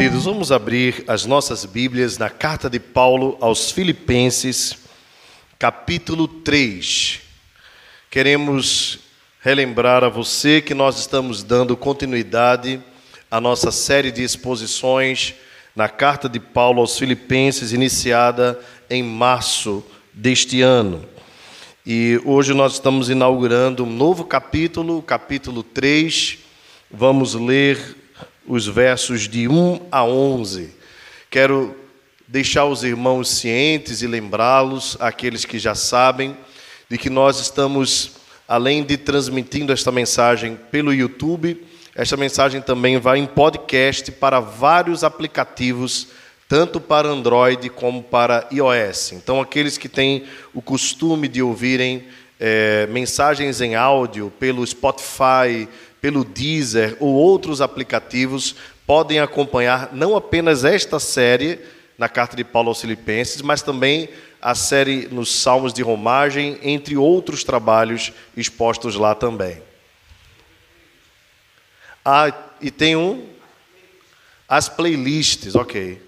queridos, vamos abrir as nossas Bíblias na carta de Paulo aos Filipenses, capítulo 3. Queremos relembrar a você que nós estamos dando continuidade à nossa série de exposições na carta de Paulo aos Filipenses, iniciada em março deste ano. E hoje nós estamos inaugurando um novo capítulo, capítulo 3. Vamos ler os versos de 1 a 11. Quero deixar os irmãos cientes e lembrá-los, aqueles que já sabem, de que nós estamos, além de transmitindo esta mensagem pelo YouTube, esta mensagem também vai em podcast para vários aplicativos, tanto para Android como para iOS. Então, aqueles que têm o costume de ouvirem é, mensagens em áudio pelo Spotify, pelo Deezer ou outros aplicativos, podem acompanhar não apenas esta série na carta de Paulo aos Filipenses, mas também a série nos Salmos de Romagem, entre outros trabalhos expostos lá também. Ah, e tem um as playlists, ok.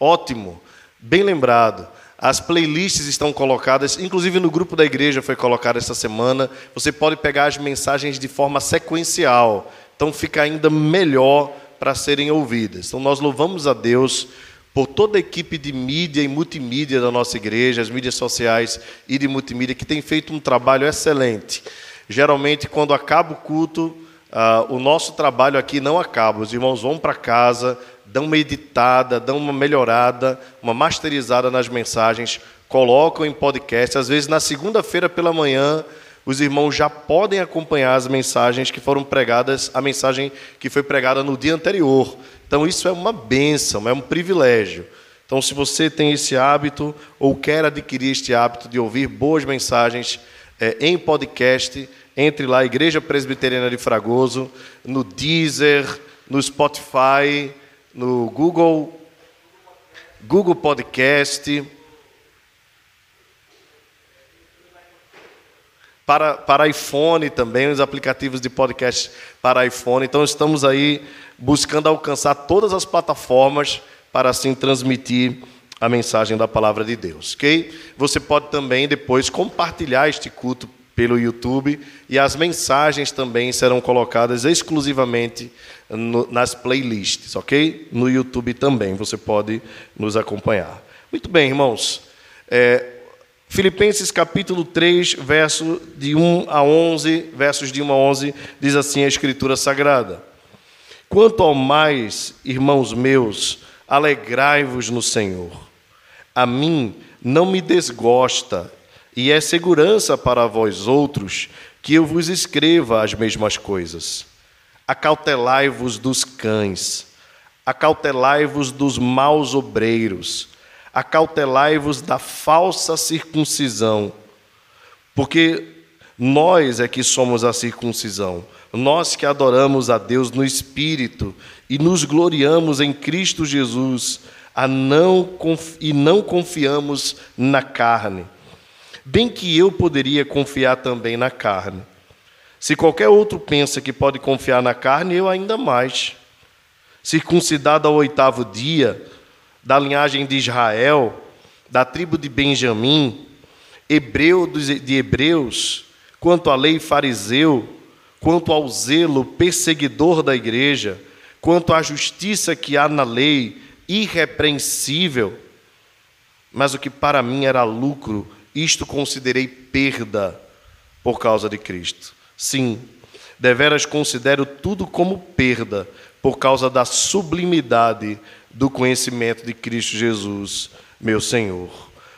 Ótimo, bem lembrado. As playlists estão colocadas, inclusive no grupo da igreja foi colocada esta semana. Você pode pegar as mensagens de forma sequencial, então fica ainda melhor para serem ouvidas. Então nós louvamos a Deus por toda a equipe de mídia e multimídia da nossa igreja, as mídias sociais e de multimídia, que tem feito um trabalho excelente. Geralmente, quando acaba o culto, uh, o nosso trabalho aqui não acaba. Os irmãos vão para casa, dão uma editada, dão uma melhorada, uma masterizada nas mensagens, colocam em podcast. Às vezes, na segunda-feira pela manhã, os irmãos já podem acompanhar as mensagens que foram pregadas, a mensagem que foi pregada no dia anterior. Então, isso é uma bênção, é um privilégio. Então, se você tem esse hábito ou quer adquirir este hábito de ouvir boas mensagens é, em podcast, entre lá, Igreja Presbiteriana de Fragoso, no Deezer, no Spotify, no Google, Google Podcast. Para, para iPhone também, os aplicativos de podcast para iPhone. Então, estamos aí buscando alcançar todas as plataformas para assim transmitir a mensagem da palavra de Deus, ok? Você pode também depois compartilhar este culto pelo YouTube e as mensagens também serão colocadas exclusivamente no, nas playlists, ok? No YouTube também você pode nos acompanhar. Muito bem, irmãos. É, Filipenses capítulo 3, verso de 1 a 11, versos de 1 a 11, diz assim a Escritura Sagrada: Quanto ao mais, irmãos meus, alegrai-vos no Senhor. A mim não me desgosta e é segurança para vós outros que eu vos escreva as mesmas coisas. Acautelai-vos dos cães, acautelai-vos dos maus obreiros, acautelai-vos da falsa circuncisão, porque nós é que somos a circuncisão, nós que adoramos a Deus no Espírito e nos gloriamos em Cristo Jesus, a não, e não confiamos na carne bem que eu poderia confiar também na carne. Se qualquer outro pensa que pode confiar na carne, eu ainda mais. Circuncidado ao oitavo dia, da linhagem de Israel, da tribo de Benjamim, hebreu de hebreus, quanto à lei fariseu, quanto ao zelo perseguidor da igreja, quanto à justiça que há na lei, irrepreensível. Mas o que para mim era lucro, isto considerei perda por causa de Cristo. Sim, deveras considero tudo como perda por causa da sublimidade do conhecimento de Cristo Jesus, meu Senhor,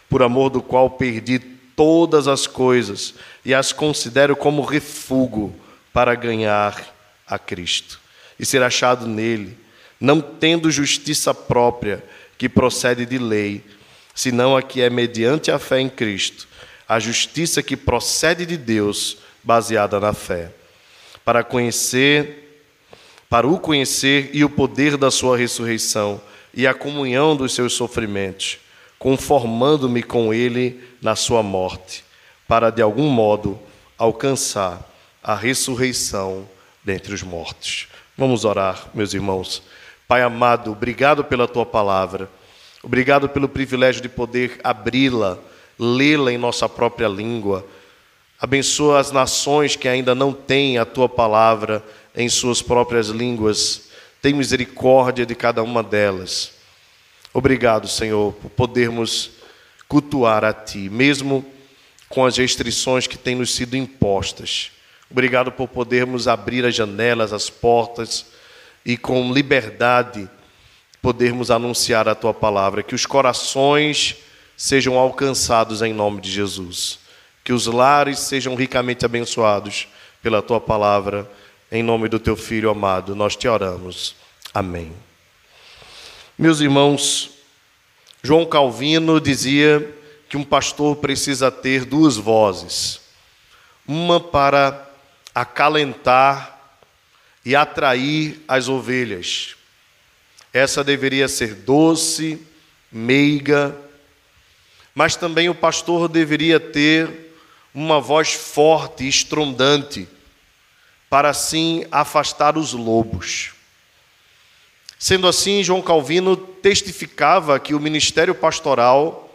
por amor do qual perdi todas as coisas e as considero como refúgio para ganhar a Cristo e ser achado nele, não tendo justiça própria que procede de lei, senão a que é mediante a fé em Cristo, a justiça que procede de Deus, baseada na fé, para conhecer, para o conhecer e o poder da sua ressurreição e a comunhão dos seus sofrimentos, conformando-me com ele na sua morte, para de algum modo alcançar a ressurreição dentre os mortos. Vamos orar, meus irmãos. Pai amado, obrigado pela tua palavra. Obrigado pelo privilégio de poder abri-la, lê-la em nossa própria língua. Abençoa as nações que ainda não têm a tua palavra em suas próprias línguas. Tem misericórdia de cada uma delas. Obrigado, Senhor, por podermos cultuar a Ti, mesmo com as restrições que têm nos sido impostas. Obrigado por podermos abrir as janelas, as portas e com liberdade podermos anunciar a tua palavra, que os corações sejam alcançados em nome de Jesus, que os lares sejam ricamente abençoados pela tua palavra, em nome do teu filho amado, nós te oramos. Amém. Meus irmãos, João Calvino dizia que um pastor precisa ter duas vozes, uma para acalentar e atrair as ovelhas. Essa deveria ser doce, meiga, mas também o pastor deveria ter uma voz forte estrondante, para assim afastar os lobos. Sendo assim, João Calvino testificava que o ministério pastoral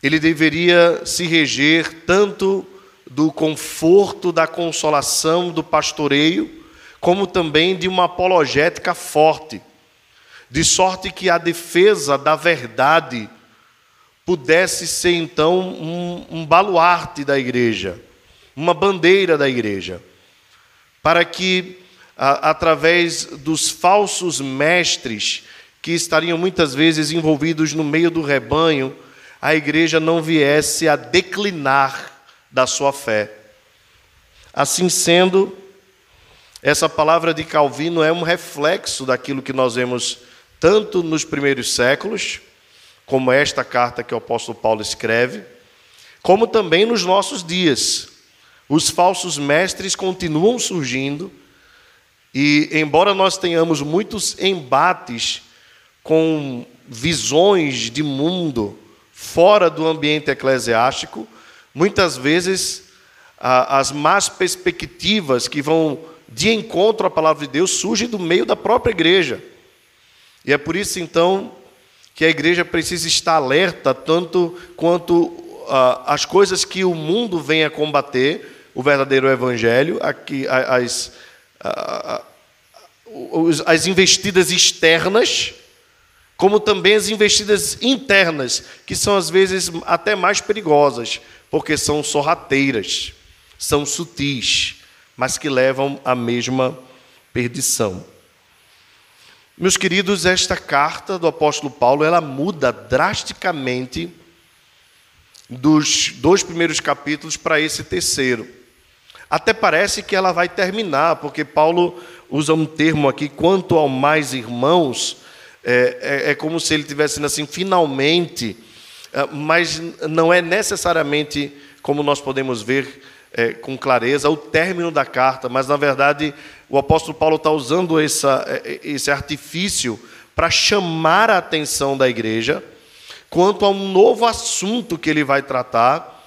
ele deveria se reger tanto do conforto, da consolação, do pastoreio, como também de uma apologética forte, de sorte que a defesa da verdade pudesse ser então um, um baluarte da igreja, uma bandeira da igreja, para que, a, através dos falsos mestres que estariam muitas vezes envolvidos no meio do rebanho, a igreja não viesse a declinar da sua fé. Assim sendo, essa palavra de Calvino é um reflexo daquilo que nós vemos tanto nos primeiros séculos, como esta carta que o apóstolo Paulo escreve, como também nos nossos dias. Os falsos mestres continuam surgindo, e embora nós tenhamos muitos embates com visões de mundo fora do ambiente eclesiástico, muitas vezes as más perspectivas que vão de encontro à palavra de Deus surge do meio da própria igreja. E é por isso, então, que a igreja precisa estar alerta tanto quanto uh, as coisas que o mundo vem a combater, o verdadeiro evangelho, aqui, as, as investidas externas, como também as investidas internas, que são às vezes até mais perigosas, porque são sorrateiras, são sutis mas que levam à mesma perdição. Meus queridos, esta carta do apóstolo Paulo, ela muda drasticamente dos dois primeiros capítulos para esse terceiro. Até parece que ela vai terminar, porque Paulo usa um termo aqui, quanto ao mais irmãos, é, é, é como se ele tivesse assim, finalmente, é, mas não é necessariamente como nós podemos ver é, com clareza o término da carta, mas na verdade o apóstolo Paulo está usando essa, é, esse artifício para chamar a atenção da igreja quanto a um novo assunto que ele vai tratar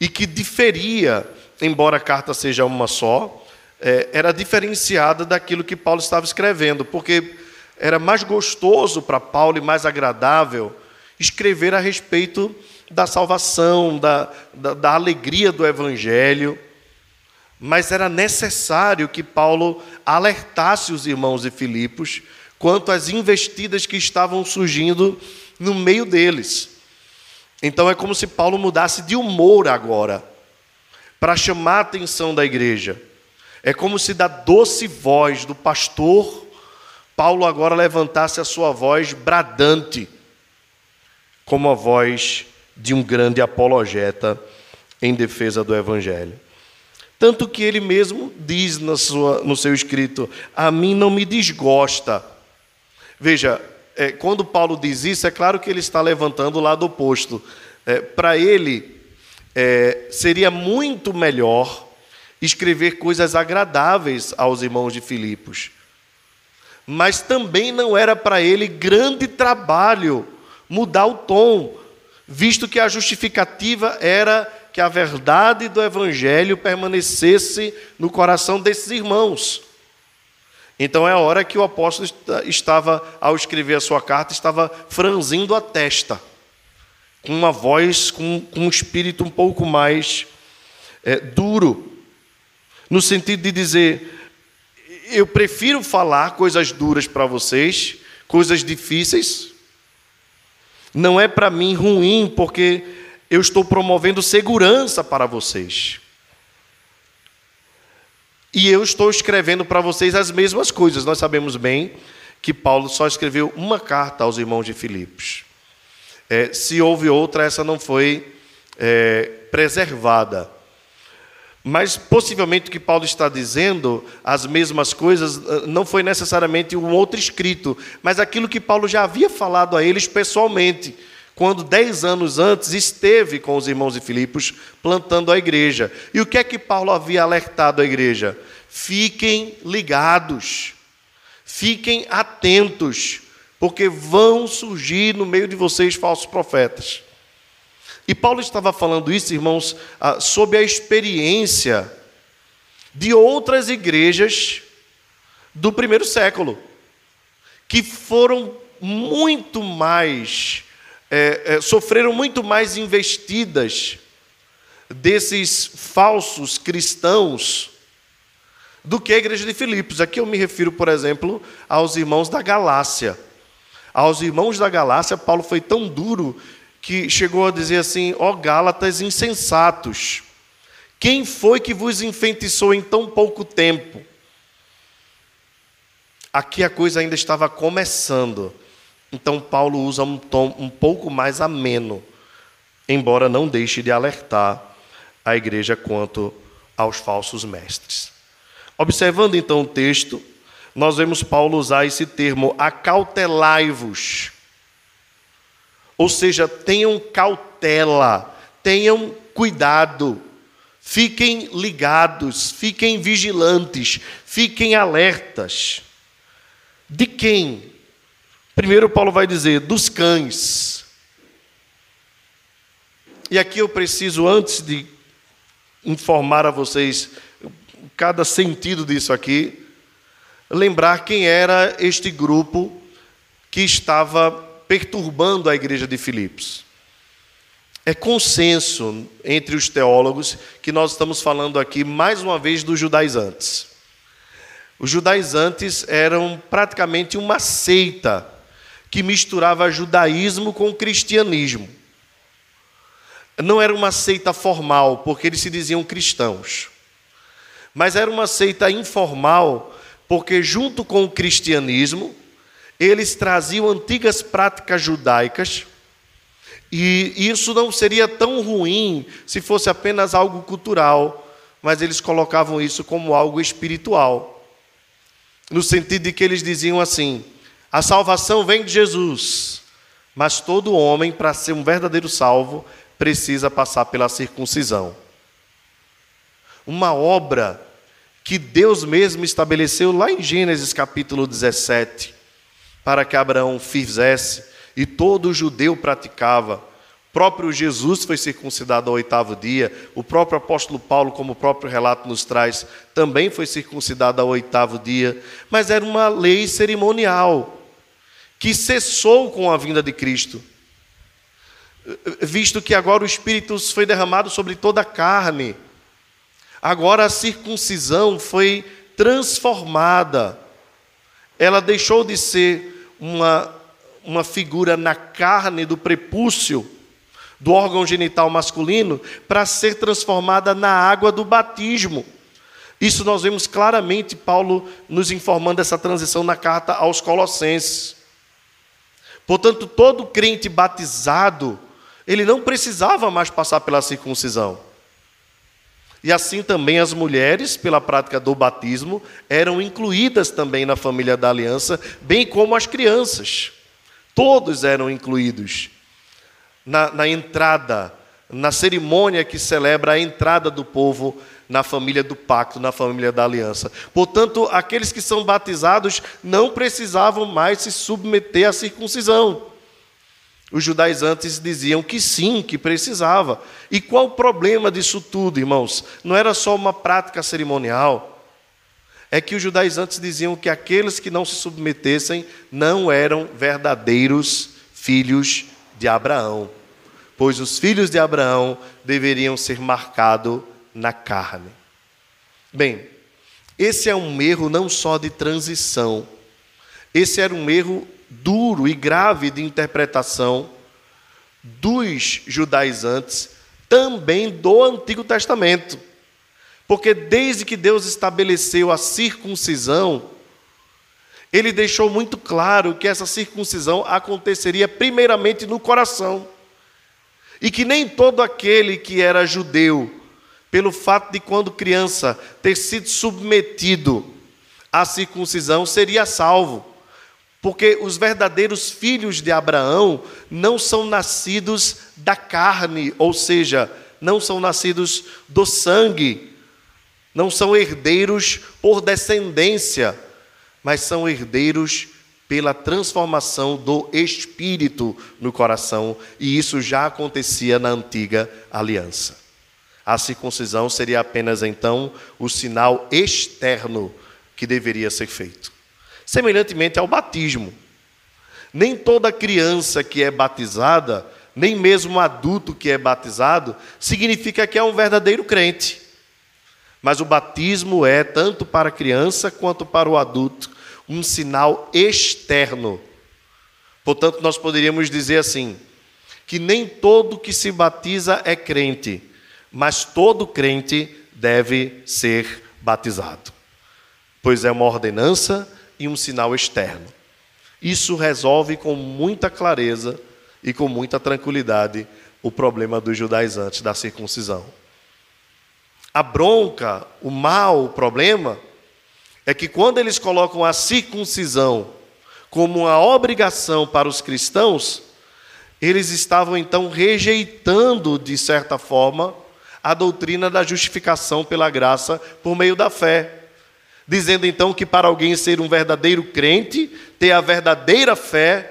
e que diferia, embora a carta seja uma só, é, era diferenciada daquilo que Paulo estava escrevendo, porque era mais gostoso para Paulo e mais agradável escrever a respeito da salvação, da, da, da alegria do Evangelho, mas era necessário que Paulo alertasse os irmãos de Filipos quanto às investidas que estavam surgindo no meio deles. Então é como se Paulo mudasse de humor agora, para chamar a atenção da igreja. É como se da doce voz do pastor, Paulo agora levantasse a sua voz bradante, como a voz de um grande apologeta em defesa do Evangelho. Tanto que ele mesmo diz na sua, no seu escrito: A mim não me desgosta. Veja, é, quando Paulo diz isso, é claro que ele está levantando o lado oposto. É, Para ele, é, seria muito melhor escrever coisas agradáveis aos irmãos de Filipos. Mas também não era para ele grande trabalho mudar o tom, visto que a justificativa era que a verdade do Evangelho permanecesse no coração desses irmãos. Então é a hora que o apóstolo estava, ao escrever a sua carta, estava franzindo a testa, com uma voz, com, com um espírito um pouco mais é, duro, no sentido de dizer: eu prefiro falar coisas duras para vocês, coisas difíceis, não é para mim ruim, porque eu estou promovendo segurança para vocês. E eu estou escrevendo para vocês as mesmas coisas. Nós sabemos bem que Paulo só escreveu uma carta aos irmãos de Filipos. É, se houve outra, essa não foi é, preservada. Mas possivelmente o que Paulo está dizendo, as mesmas coisas, ah, não foi necessariamente um outro escrito, mas aquilo que Paulo já havia falado a eles pessoalmente, quando dez anos antes esteve com os irmãos de Filipos plantando a igreja. E o que é que Paulo havia alertado a igreja? Fiquem ligados, fiquem atentos, porque vão surgir no meio de vocês falsos profetas. E Paulo estava falando isso, irmãos, ah, sob a experiência de outras igrejas do primeiro século, que foram muito mais, é, é, sofreram muito mais investidas desses falsos cristãos do que a igreja de Filipos. Aqui eu me refiro, por exemplo, aos irmãos da Galácia. Aos irmãos da Galácia, Paulo foi tão duro que chegou a dizer assim: ó Gálatas insensatos, quem foi que vos enfeitiçou em tão pouco tempo? Aqui a coisa ainda estava começando, então Paulo usa um tom um pouco mais ameno, embora não deixe de alertar a igreja quanto aos falsos mestres. Observando então o texto, nós vemos Paulo usar esse termo acautelai-vos ou seja, tenham cautela, tenham cuidado, fiquem ligados, fiquem vigilantes, fiquem alertas. De quem? Primeiro, Paulo vai dizer: dos cães. E aqui eu preciso, antes de informar a vocês cada sentido disso aqui, lembrar quem era este grupo que estava perturbando a igreja de Filipos. É consenso entre os teólogos que nós estamos falando aqui, mais uma vez, dos judaizantes. Os judaizantes eram praticamente uma seita que misturava judaísmo com cristianismo. Não era uma seita formal, porque eles se diziam cristãos. Mas era uma seita informal, porque junto com o cristianismo, eles traziam antigas práticas judaicas, e isso não seria tão ruim se fosse apenas algo cultural, mas eles colocavam isso como algo espiritual. No sentido de que eles diziam assim: a salvação vem de Jesus, mas todo homem, para ser um verdadeiro salvo, precisa passar pela circuncisão. Uma obra que Deus mesmo estabeleceu lá em Gênesis capítulo 17 para que Abraão fizesse, e todo judeu praticava. O próprio Jesus foi circuncidado ao oitavo dia, o próprio apóstolo Paulo, como o próprio relato nos traz, também foi circuncidado ao oitavo dia, mas era uma lei cerimonial que cessou com a vinda de Cristo, visto que agora o Espírito foi derramado sobre toda a carne. Agora a circuncisão foi transformada, ela deixou de ser uma, uma figura na carne do prepúcio do órgão genital masculino para ser transformada na água do batismo. Isso nós vemos claramente Paulo nos informando dessa transição na carta aos Colossenses. Portanto, todo crente batizado, ele não precisava mais passar pela circuncisão. E assim também as mulheres, pela prática do batismo, eram incluídas também na família da aliança, bem como as crianças. Todos eram incluídos na, na entrada, na cerimônia que celebra a entrada do povo na família do pacto, na família da aliança. Portanto, aqueles que são batizados não precisavam mais se submeter à circuncisão. Os judaizantes diziam que sim, que precisava. E qual o problema disso tudo, irmãos? Não era só uma prática cerimonial, é que os judaizantes diziam que aqueles que não se submetessem não eram verdadeiros filhos de Abraão, pois os filhos de Abraão deveriam ser marcados na carne. Bem, esse é um erro não só de transição, esse era um erro duro e grave de interpretação dos judaizantes, também do Antigo Testamento. Porque desde que Deus estabeleceu a circuncisão, ele deixou muito claro que essa circuncisão aconteceria primeiramente no coração. E que nem todo aquele que era judeu, pelo fato de quando criança ter sido submetido à circuncisão, seria salvo. Porque os verdadeiros filhos de Abraão não são nascidos da carne, ou seja, não são nascidos do sangue, não são herdeiros por descendência, mas são herdeiros pela transformação do espírito no coração, e isso já acontecia na antiga aliança. A circuncisão seria apenas então o sinal externo que deveria ser feito semelhantemente ao batismo. Nem toda criança que é batizada, nem mesmo adulto que é batizado, significa que é um verdadeiro crente. Mas o batismo é, tanto para a criança quanto para o adulto, um sinal externo. Portanto, nós poderíamos dizer assim: que nem todo que se batiza é crente, mas todo crente deve ser batizado, pois é uma ordenança e um sinal externo. Isso resolve com muita clareza e com muita tranquilidade o problema dos judaizantes da circuncisão. A bronca, o mal, o problema, é que quando eles colocam a circuncisão como uma obrigação para os cristãos, eles estavam então rejeitando, de certa forma, a doutrina da justificação pela graça por meio da fé dizendo então que para alguém ser um verdadeiro crente, ter a verdadeira fé,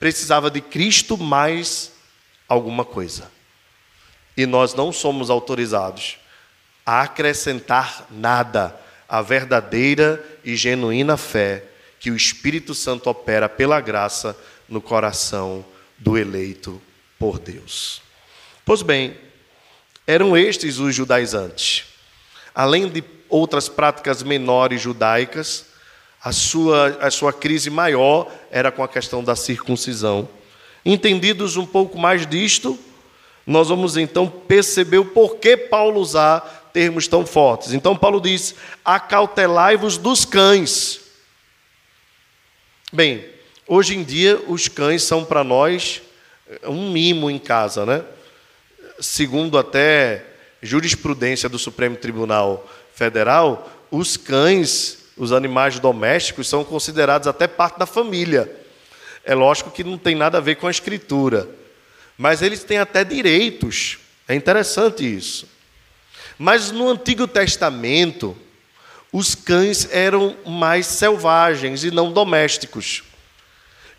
precisava de Cristo mais alguma coisa. E nós não somos autorizados a acrescentar nada à verdadeira e genuína fé que o Espírito Santo opera pela graça no coração do eleito por Deus. Pois bem, eram estes os judaizantes. Além de outras práticas menores judaicas, a sua, a sua crise maior era com a questão da circuncisão. Entendidos um pouco mais disto, nós vamos então perceber o porquê Paulo usar termos tão fortes. Então, Paulo diz: acautelai-vos dos cães. Bem, hoje em dia, os cães são para nós um mimo em casa, né? Segundo até jurisprudência do Supremo Tribunal Federal, os cães, os animais domésticos, são considerados até parte da família. É lógico que não tem nada a ver com a escritura, mas eles têm até direitos. É interessante isso. Mas no Antigo Testamento, os cães eram mais selvagens e não domésticos.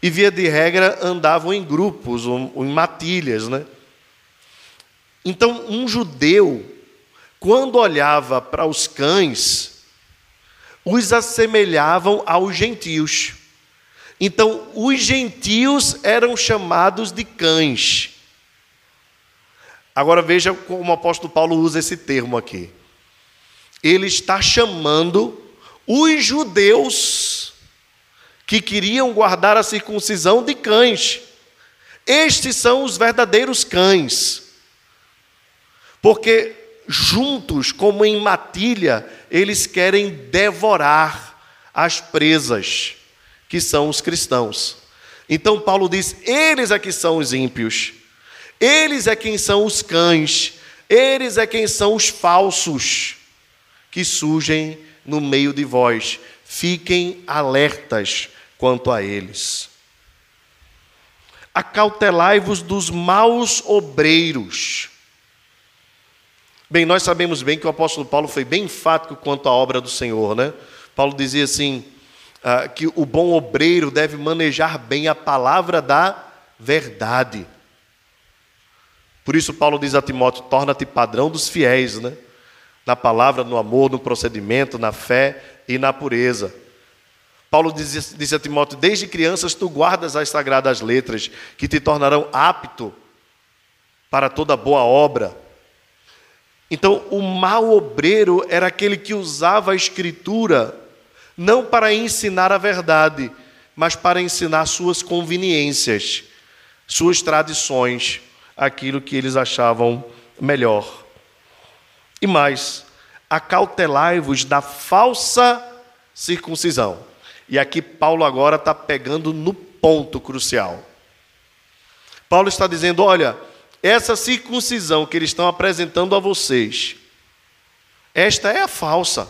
E, via de regra, andavam em grupos, em matilhas. Né? Então, um judeu quando olhava para os cães, os assemelhavam aos gentios. Então, os gentios eram chamados de cães. Agora veja como o apóstolo Paulo usa esse termo aqui. Ele está chamando os judeus que queriam guardar a circuncisão de cães. Estes são os verdadeiros cães. Porque juntos, como em matilha, eles querem devorar as presas, que são os cristãos. Então Paulo diz: eles é que são os ímpios, eles é quem são os cães, eles é quem são os falsos que surgem no meio de vós. Fiquem alertas quanto a eles. Acautelai-vos dos maus obreiros Bem, nós sabemos bem que o apóstolo Paulo foi bem enfático quanto à obra do Senhor, né? Paulo dizia assim: ah, que o bom obreiro deve manejar bem a palavra da verdade. Por isso, Paulo diz a Timóteo: torna-te padrão dos fiéis, né? na palavra, no amor, no procedimento, na fé e na pureza. Paulo disse, disse a Timóteo: Desde crianças tu guardas as sagradas letras, que te tornarão apto para toda boa obra. Então, o mau obreiro era aquele que usava a Escritura não para ensinar a verdade, mas para ensinar suas conveniências, suas tradições, aquilo que eles achavam melhor. E mais, acautelai-vos da falsa circuncisão. E aqui Paulo agora está pegando no ponto crucial. Paulo está dizendo: olha, essa circuncisão que eles estão apresentando a vocês, esta é a falsa.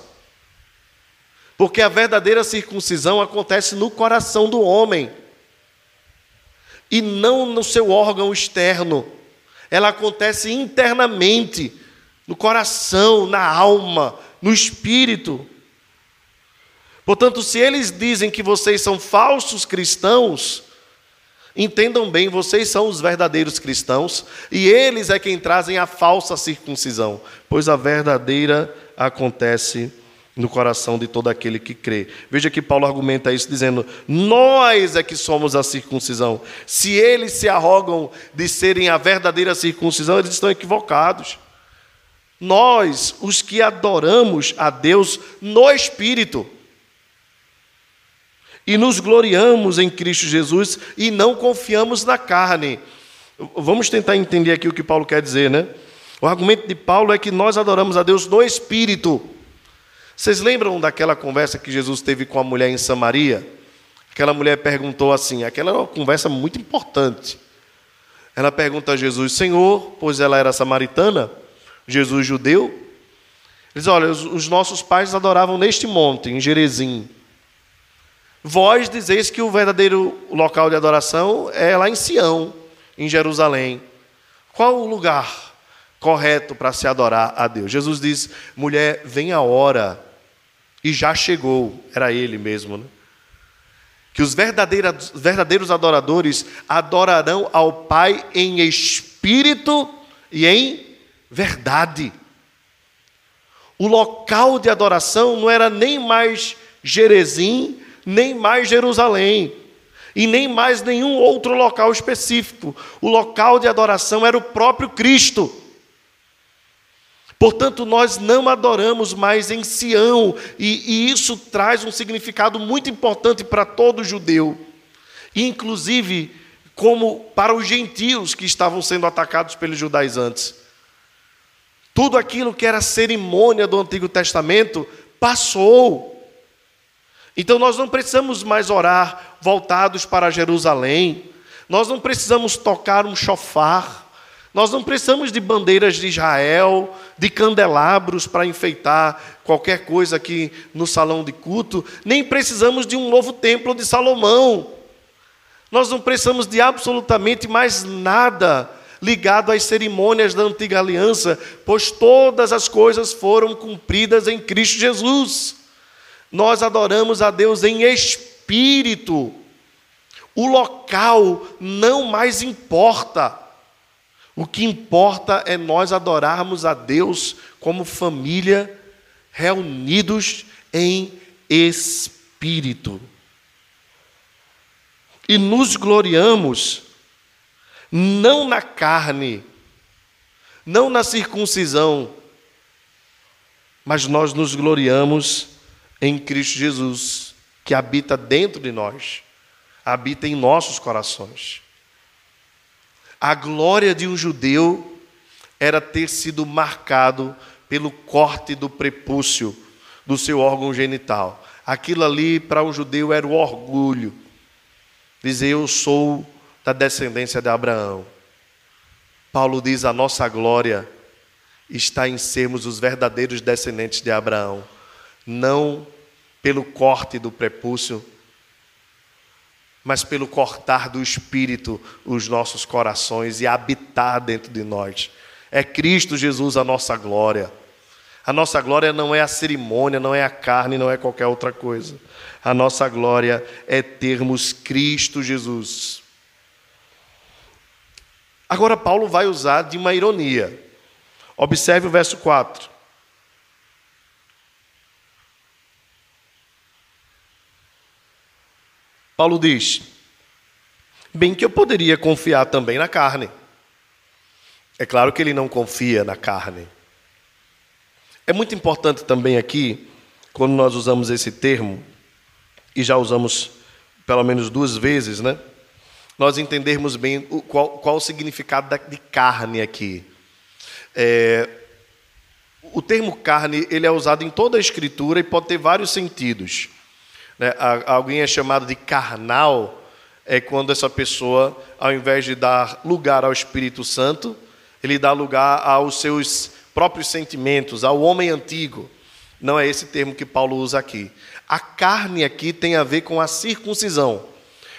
Porque a verdadeira circuncisão acontece no coração do homem e não no seu órgão externo. Ela acontece internamente, no coração, na alma, no espírito. Portanto, se eles dizem que vocês são falsos cristãos, entendam bem, vocês são os verdadeiros cristãos e eles é quem trazem a falsa circuncisão, pois a verdadeira acontece no coração de todo aquele que crê. Veja que Paulo argumenta isso dizendo: Nós é que somos a circuncisão. Se eles se arrogam de serem a verdadeira circuncisão, eles estão equivocados. Nós, os que adoramos a Deus no Espírito, e nos gloriamos em Cristo Jesus e não confiamos na carne. Vamos tentar entender aqui o que Paulo quer dizer, né? O argumento de Paulo é que nós adoramos a Deus no Espírito vocês lembram daquela conversa que Jesus teve com a mulher em Samaria? Aquela mulher perguntou assim, aquela é uma conversa muito importante. Ela pergunta a Jesus, Senhor, pois ela era samaritana, Jesus judeu. Ele diz: Olha, os nossos pais adoravam neste monte, em Jerezim. Vós dizeis que o verdadeiro local de adoração é lá em Sião, em Jerusalém. Qual o lugar correto para se adorar a Deus. Jesus diz: mulher, vem a hora, e já chegou, era ele mesmo, né? que os verdadeiros, adoradores adorarão ao Pai em espírito e em verdade. O local de adoração não era nem mais Jerezim, nem mais Jerusalém, e nem mais nenhum outro local específico. O local de adoração era o próprio Cristo. Portanto, nós não adoramos mais em Sião, e, e isso traz um significado muito importante para todo judeu, inclusive como para os gentios que estavam sendo atacados pelos judaizantes. Tudo aquilo que era cerimônia do Antigo Testamento passou. Então nós não precisamos mais orar voltados para Jerusalém, nós não precisamos tocar um chofar, nós não precisamos de bandeiras de Israel, de candelabros para enfeitar qualquer coisa aqui no salão de culto, nem precisamos de um novo templo de Salomão. Nós não precisamos de absolutamente mais nada ligado às cerimônias da antiga aliança, pois todas as coisas foram cumpridas em Cristo Jesus. Nós adoramos a Deus em espírito. O local não mais importa. O que importa é nós adorarmos a Deus como família, reunidos em espírito. E nos gloriamos não na carne, não na circuncisão, mas nós nos gloriamos em Cristo Jesus, que habita dentro de nós, habita em nossos corações. A glória de um judeu era ter sido marcado pelo corte do prepúcio do seu órgão genital. Aquilo ali para um judeu era o orgulho. Dizer eu sou da descendência de Abraão. Paulo diz a nossa glória está em sermos os verdadeiros descendentes de Abraão, não pelo corte do prepúcio, mas pelo cortar do Espírito os nossos corações e habitar dentro de nós. É Cristo Jesus a nossa glória. A nossa glória não é a cerimônia, não é a carne, não é qualquer outra coisa. A nossa glória é termos Cristo Jesus. Agora, Paulo vai usar de uma ironia. Observe o verso 4. Paulo diz: bem que eu poderia confiar também na carne. É claro que ele não confia na carne. É muito importante também aqui, quando nós usamos esse termo, e já usamos pelo menos duas vezes, né? Nós entendermos bem o, qual, qual o significado de carne aqui. É, o termo carne ele é usado em toda a escritura e pode ter vários sentidos. Né? Alguém é chamado de carnal, é quando essa pessoa, ao invés de dar lugar ao Espírito Santo, ele dá lugar aos seus próprios sentimentos, ao homem antigo. Não é esse termo que Paulo usa aqui. A carne aqui tem a ver com a circuncisão,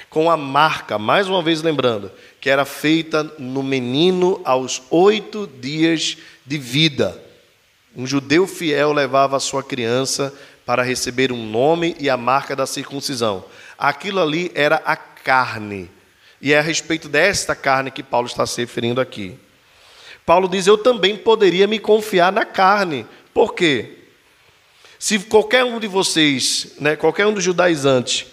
com a marca, mais uma vez lembrando, que era feita no menino aos oito dias de vida. Um judeu fiel levava a sua criança para receber um nome e a marca da circuncisão. Aquilo ali era a carne. E é a respeito desta carne que Paulo está se referindo aqui. Paulo diz: Eu também poderia me confiar na carne. Por quê? Se qualquer um de vocês, né, qualquer um dos judaizantes,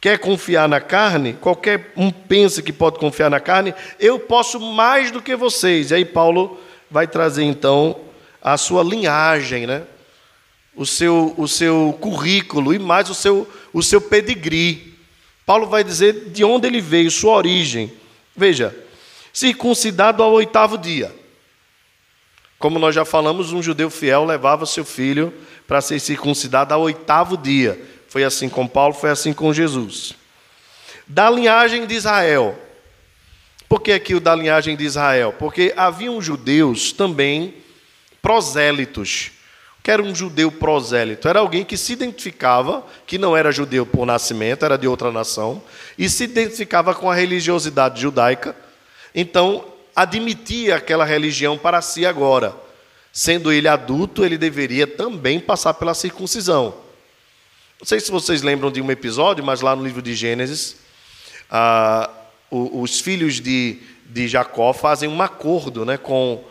quer confiar na carne, qualquer um pensa que pode confiar na carne, eu posso mais do que vocês. E aí Paulo vai trazer então a sua linhagem, né? O, seu, o seu currículo e mais o seu, o seu pedigree. Paulo vai dizer de onde ele veio, sua origem. Veja, circuncidado ao oitavo dia. Como nós já falamos, um judeu fiel levava seu filho para ser circuncidado ao oitavo dia. Foi assim com Paulo, foi assim com Jesus. Da linhagem de Israel. Por que aqui o da linhagem de Israel? Porque haviam judeus também prosélitos. Que era um judeu prosélito? Era alguém que se identificava, que não era judeu por nascimento, era de outra nação, e se identificava com a religiosidade judaica, então admitia aquela religião para si agora. Sendo ele adulto, ele deveria também passar pela circuncisão. Não sei se vocês lembram de um episódio, mas lá no livro de Gênesis, ah, os filhos de, de Jacó fazem um acordo né, com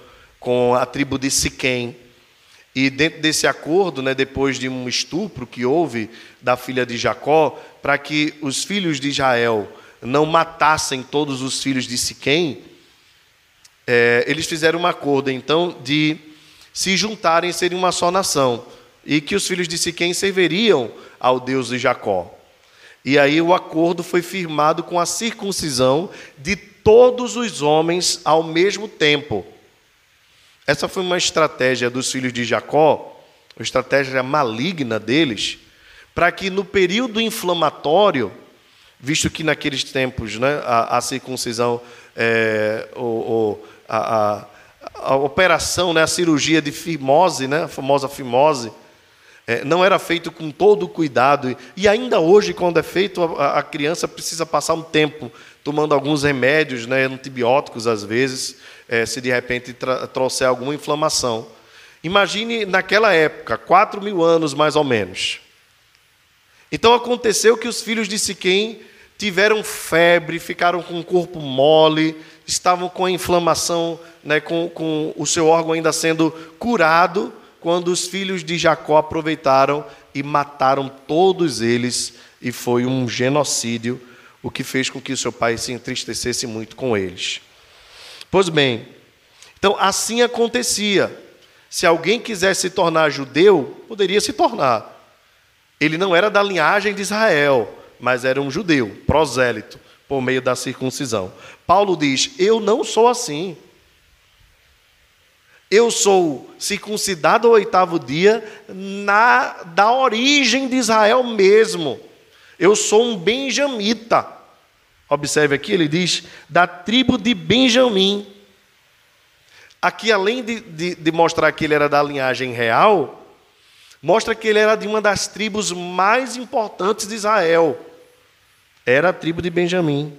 com a tribo de Siquém. E dentro desse acordo, né, depois de um estupro que houve da filha de Jacó, para que os filhos de Israel não matassem todos os filhos de Siquém, é, eles fizeram um acordo, então, de se juntarem serem uma só nação, e que os filhos de Siquém serviriam ao Deus de Jacó. E aí o acordo foi firmado com a circuncisão de todos os homens ao mesmo tempo. Essa foi uma estratégia dos filhos de Jacó, uma estratégia maligna deles, para que no período inflamatório, visto que naqueles tempos né, a, a circuncisão, é, o, o, a, a, a, operação, né, a cirurgia de fimose, né, a famosa fimose, é, não era feito com todo o cuidado. E ainda hoje, quando é feito, a, a criança precisa passar um tempo tomando alguns remédios, né, antibióticos às vezes, é, se de repente trouxer alguma inflamação. Imagine naquela época, quatro mil anos mais ou menos. Então aconteceu que os filhos de Siquém tiveram febre, ficaram com o corpo mole, estavam com a inflamação, né, com, com o seu órgão ainda sendo curado, quando os filhos de Jacó aproveitaram e mataram todos eles, e foi um genocídio, o que fez com que o seu pai se entristecesse muito com eles. Pois bem, então assim acontecia. Se alguém quisesse se tornar judeu, poderia se tornar. Ele não era da linhagem de Israel, mas era um judeu, prosélito, por meio da circuncisão. Paulo diz: Eu não sou assim. Eu sou circuncidado ao oitavo dia na, da origem de Israel mesmo. Eu sou um benjamita. Observe aqui, ele diz, da tribo de Benjamim. Aqui, além de, de, de, mostrar que ele era da linhagem real, mostra que ele era de uma das tribos mais importantes de Israel. Era a tribo de Benjamim.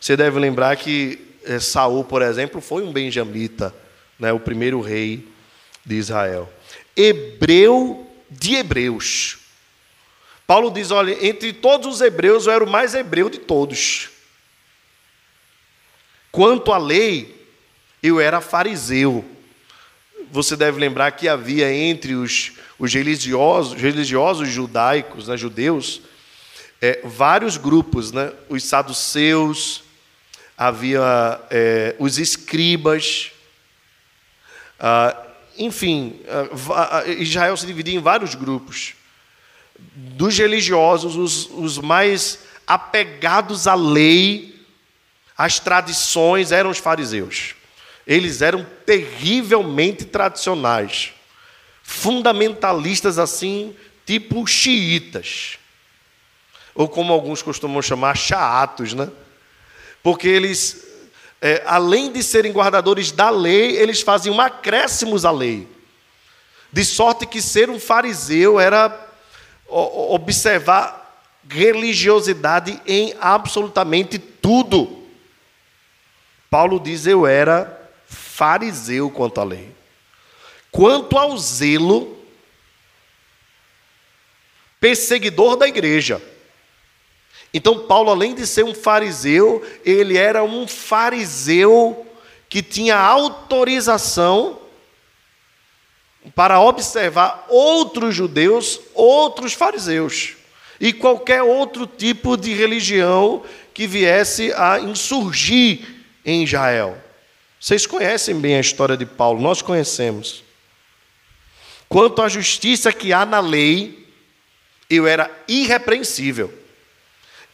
Você deve lembrar que é, Saul, por exemplo, foi um benjamita, né, o primeiro rei de Israel. Hebreu de hebreus. Paulo diz: olha, entre todos os hebreus eu era o mais hebreu de todos. Quanto à lei, eu era fariseu. Você deve lembrar que havia entre os, os religiosos, religiosos judaicos, né, judeus, é, vários grupos, né? os saduceus, havia é, os escribas, ah, enfim, ah, Israel se dividia em vários grupos. Dos religiosos, os, os mais apegados à lei, às tradições, eram os fariseus. Eles eram terrivelmente tradicionais, fundamentalistas assim, tipo xiitas, ou como alguns costumam chamar, chaatos, né? Porque eles, é, além de serem guardadores da lei, eles faziam acréscimos à lei. De sorte que ser um fariseu era observar religiosidade em absolutamente tudo. Paulo diz: Eu era fariseu quanto à lei. Quanto ao zelo, perseguidor da igreja. Então, Paulo, além de ser um fariseu, ele era um fariseu que tinha autorização para observar outros judeus, outros fariseus e qualquer outro tipo de religião que viesse a insurgir em Israel. Vocês conhecem bem a história de Paulo, nós conhecemos. Quanto à justiça que há na lei, eu era irrepreensível.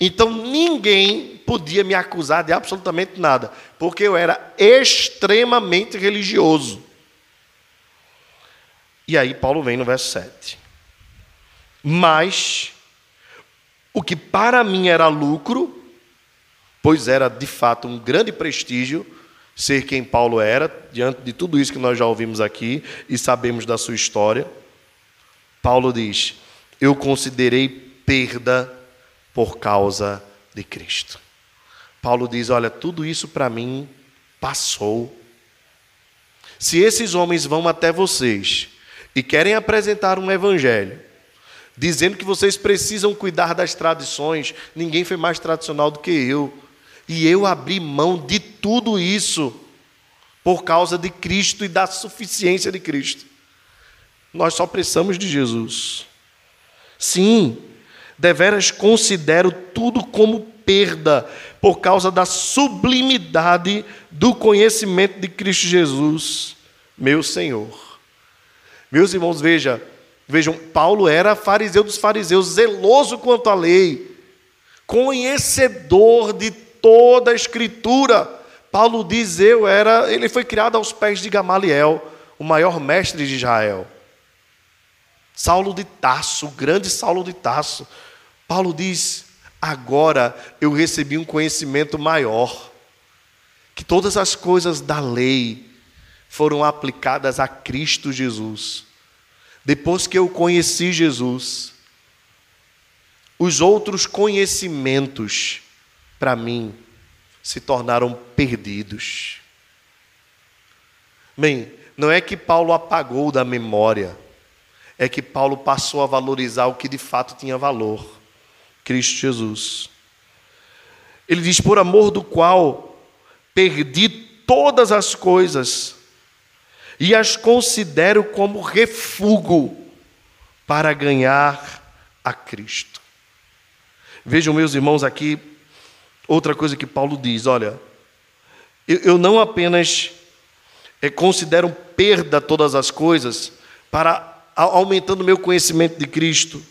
Então ninguém podia me acusar de absolutamente nada, porque eu era extremamente religioso. E aí Paulo vem no verso 7. Mas o que para mim era lucro, pois era de fato um grande prestígio, ser quem Paulo era, diante de tudo isso que nós já ouvimos aqui e sabemos da sua história. Paulo diz: Eu considerei perda por causa de Cristo. Paulo diz: Olha, tudo isso para mim passou. Se esses homens vão até vocês e querem apresentar um evangelho, dizendo que vocês precisam cuidar das tradições, ninguém foi mais tradicional do que eu. E eu abri mão de tudo isso por causa de Cristo e da suficiência de Cristo. Nós só precisamos de Jesus. Sim, deveras considero tudo como perda por causa da sublimidade do conhecimento de Cristo Jesus, meu Senhor. Meus irmãos, veja, vejam, Paulo era fariseu dos fariseus, zeloso quanto à lei, conhecedor de toda a escritura. Paulo diz: Eu era, ele foi criado aos pés de Gamaliel, o maior mestre de Israel. Saulo de Tarso, o grande Saulo de Tarso. Paulo diz: Agora eu recebi um conhecimento maior, que todas as coisas da lei foram aplicadas a Cristo Jesus. Depois que eu conheci Jesus, os outros conhecimentos para mim, se tornaram perdidos. Bem, não é que Paulo apagou da memória, é que Paulo passou a valorizar o que de fato tinha valor: Cristo Jesus. Ele diz: por amor do qual perdi todas as coisas e as considero como refúgio para ganhar a Cristo. Vejam, meus irmãos, aqui Outra coisa que Paulo diz: olha, eu, eu não apenas é, considero perda todas as coisas para aumentando meu conhecimento de Cristo,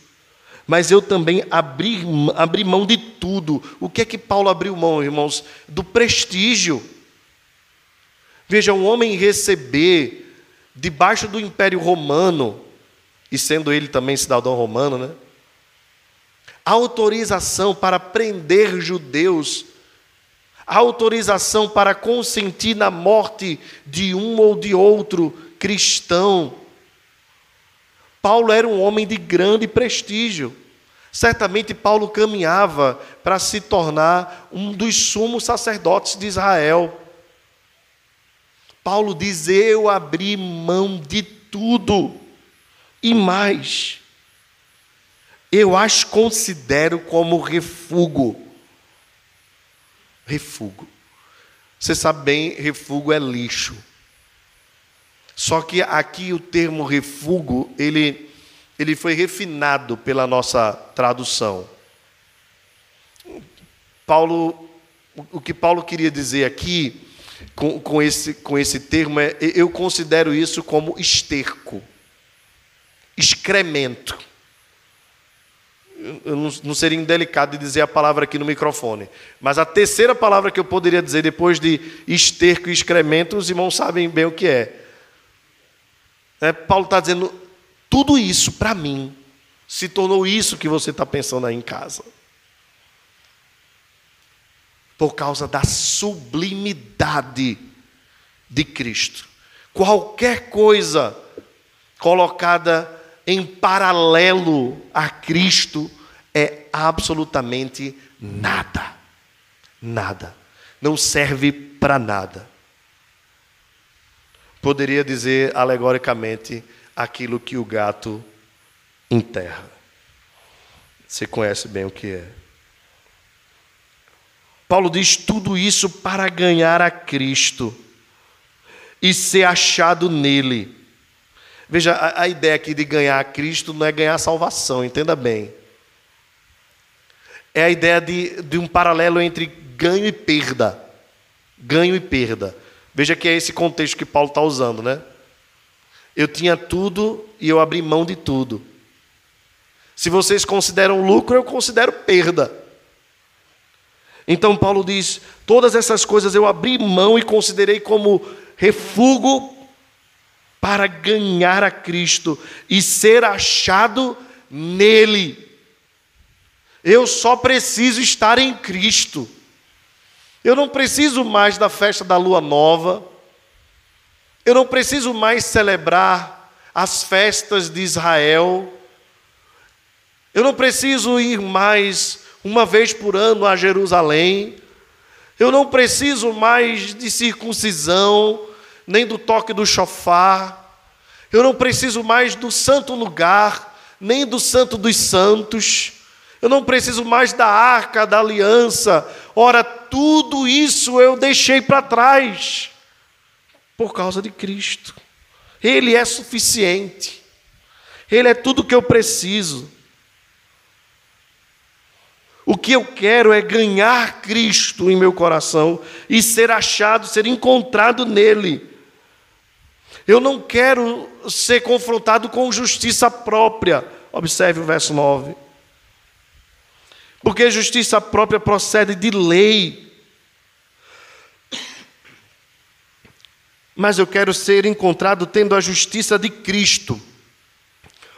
mas eu também abri, abri mão de tudo. O que é que Paulo abriu mão, irmãos? Do prestígio. Veja, um homem receber debaixo do Império Romano, e sendo ele também cidadão romano, né? autorização para prender judeus, autorização para consentir na morte de um ou de outro cristão. Paulo era um homem de grande prestígio. Certamente Paulo caminhava para se tornar um dos sumos sacerdotes de Israel. Paulo diz: Eu abri mão de tudo e mais eu as considero como refúgio. Refúgio. Você sabe bem, refúgio é lixo. Só que aqui o termo refúgio, ele, ele foi refinado pela nossa tradução. Paulo, o que Paulo queria dizer aqui com, com, esse, com esse termo é: eu considero isso como esterco, excremento. Eu não, seria indelicado de dizer a palavra aqui no microfone, mas a terceira palavra que eu poderia dizer depois de esterco e excremento, os irmãos sabem bem o que é. é Paulo está dizendo: tudo isso para mim se tornou isso que você está pensando aí em casa por causa da sublimidade de Cristo. Qualquer coisa colocada em paralelo a Cristo é absolutamente nada. Nada. Não serve para nada. Poderia dizer alegoricamente aquilo que o gato enterra. Você conhece bem o que é. Paulo diz tudo isso para ganhar a Cristo e ser achado nele. Veja, a, a, ideia aqui de ganhar a Cristo não é ganhar a salvação, entenda bem. É a ideia de, de um paralelo entre ganho e perda. Ganho e perda. Veja que é esse contexto que Paulo está usando, né? Eu tinha tudo e eu abri mão de tudo. Se vocês consideram lucro, eu considero perda. Então Paulo diz: todas essas coisas eu abri mão e considerei como refúgio para ganhar a Cristo e ser achado nele. Eu só preciso estar em Cristo. Eu não preciso mais da festa da lua nova. Eu não preciso mais celebrar as festas de Israel. Eu não preciso ir mais uma vez por ano a Jerusalém. Eu não preciso mais de circuncisão, nem do toque do chofar. Eu não preciso mais do santo lugar, nem do santo dos santos. Eu não preciso mais da arca da aliança. Ora, tudo isso eu deixei para trás por causa de Cristo. Ele é suficiente. Ele é tudo que eu preciso. O que eu quero é ganhar Cristo em meu coração e ser achado, ser encontrado nele. Eu não quero ser confrontado com justiça própria. Observe o verso 9. Porque justiça própria procede de lei. Mas eu quero ser encontrado tendo a justiça de Cristo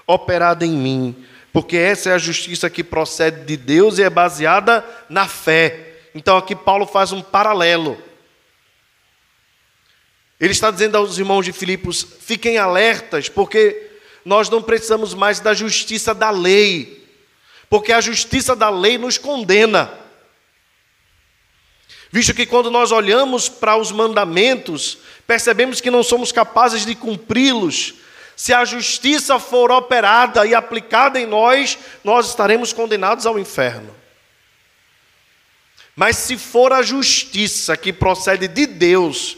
operada em mim porque essa é a justiça que procede de Deus e é baseada na fé. Então aqui Paulo faz um paralelo. Ele está dizendo aos irmãos de Filipos: fiquem alertas, porque nós não precisamos mais da justiça da lei, porque a justiça da lei nos condena. Visto que quando nós olhamos para os mandamentos, percebemos que não somos capazes de cumpri-los, se a justiça for operada e aplicada em nós, nós estaremos condenados ao inferno. Mas se for a justiça que procede de Deus,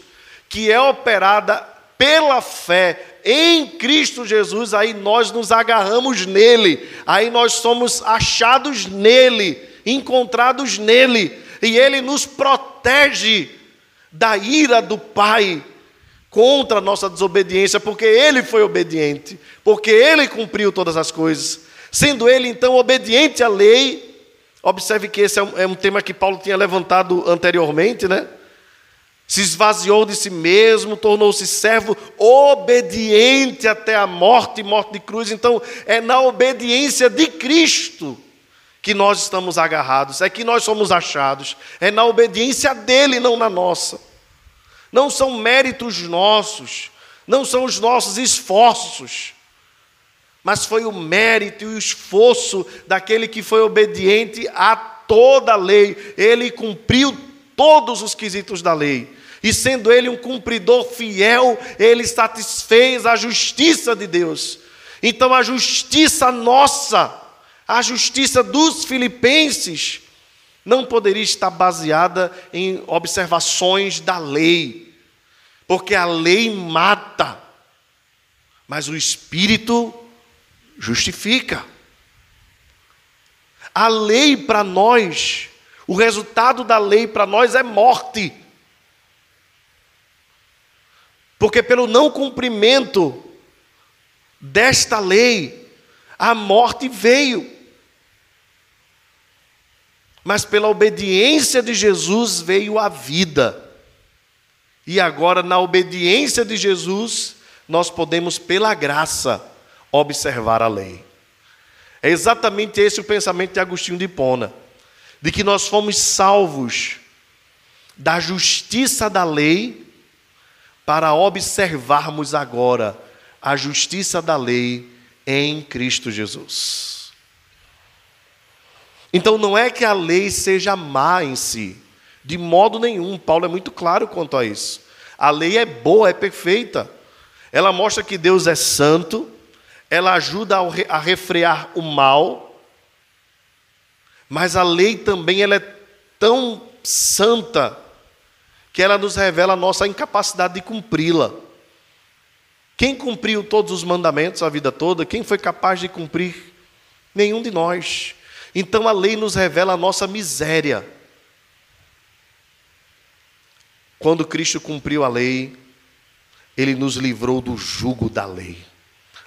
que é operada pela fé em Cristo Jesus, aí nós nos agarramos nele, aí nós somos achados nele, encontrados nele, e ele nos protege da ira do Pai contra a nossa desobediência, porque ele foi obediente, porque ele cumpriu todas as coisas. Sendo ele, então, obediente à lei, observe que esse é um, é um tema que Paulo tinha levantado anteriormente, né? Se esvaziou de si mesmo, tornou-se servo obediente até a morte morte de cruz. Então, é na obediência de Cristo que nós estamos agarrados, é que nós somos achados, é na obediência dele, não na nossa. Não são méritos nossos, não são os nossos esforços, mas foi o mérito e o esforço daquele que foi obediente a toda a lei. Ele cumpriu todos os quesitos da lei. E sendo ele um cumpridor fiel, ele satisfez a justiça de Deus. Então a justiça nossa, a justiça dos filipenses, não poderia estar baseada em observações da lei, porque a lei mata, mas o Espírito justifica. A lei para nós, O resultado da lei para nós é morte. Porque pelo não cumprimento desta lei, a morte veio. Mas pela obediência de Jesus veio a vida. E agora, na obediência de Jesus, nós podemos, pela graça, observar a lei. É exatamente esse o pensamento de Agostinho de Hipona, de que nós fomos salvos da justiça da lei para observarmos agora a justiça da lei em Cristo Jesus. Então não é que a lei seja má em si, de modo nenhum, Paulo é muito claro quanto a isso. A lei é boa, é perfeita. Ela mostra que Deus é santo, ela ajuda a refrear o mal, mas a lei também ela é tão santa que ela nos revela a nossa incapacidade de cumpri-la. Quem cumpriu todos os mandamentos a vida toda? Quem foi capaz de cumprir? Nenhum de nós. Então a lei nos revela a nossa miséria. Quando Cristo cumpriu a lei, ele nos livrou do jugo da lei.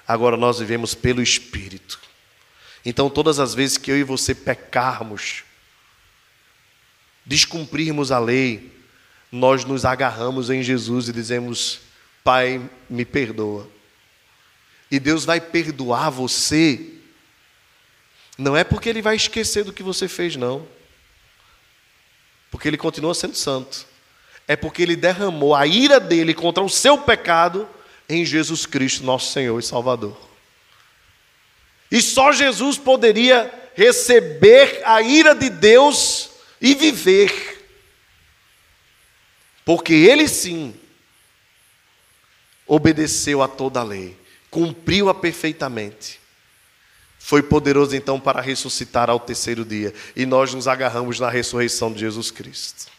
Agora nós vivemos pelo Espírito. Então, todas as vezes que eu e você pecarmos, descumprirmos a lei, nós nos agarramos em Jesus e dizemos: Pai, me perdoa. E Deus vai perdoar você, não é porque Ele vai esquecer do que você fez, não, porque Ele continua sendo santo, é porque Ele derramou a ira dele contra o seu pecado em Jesus Cristo, nosso Senhor e Salvador. E só Jesus poderia receber a ira de Deus e viver. Porque ele sim obedeceu a toda a lei, cumpriu-a perfeitamente. Foi poderoso então para ressuscitar ao terceiro dia, e nós nos agarramos na ressurreição de Jesus Cristo.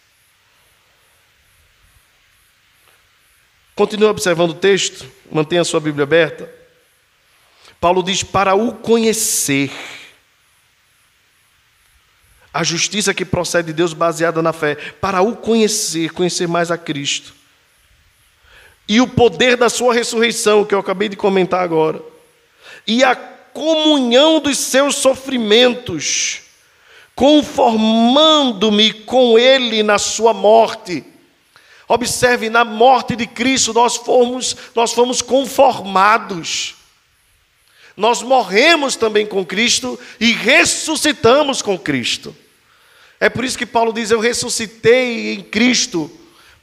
Continue observando o texto, mantenha a sua Bíblia aberta. Paulo diz: para o conhecer. A justiça que procede de Deus baseada na fé, para o conhecer, conhecer mais a Cristo. E o poder da sua ressurreição, que eu acabei de comentar agora. E a comunhão dos seus sofrimentos, conformando-me com ele na sua morte Observe, na morte de Cristo nós fomos, nós fomos conformados. Nós morremos também com Cristo e ressuscitamos com Cristo. É por isso que Paulo diz: Eu ressuscitei em Cristo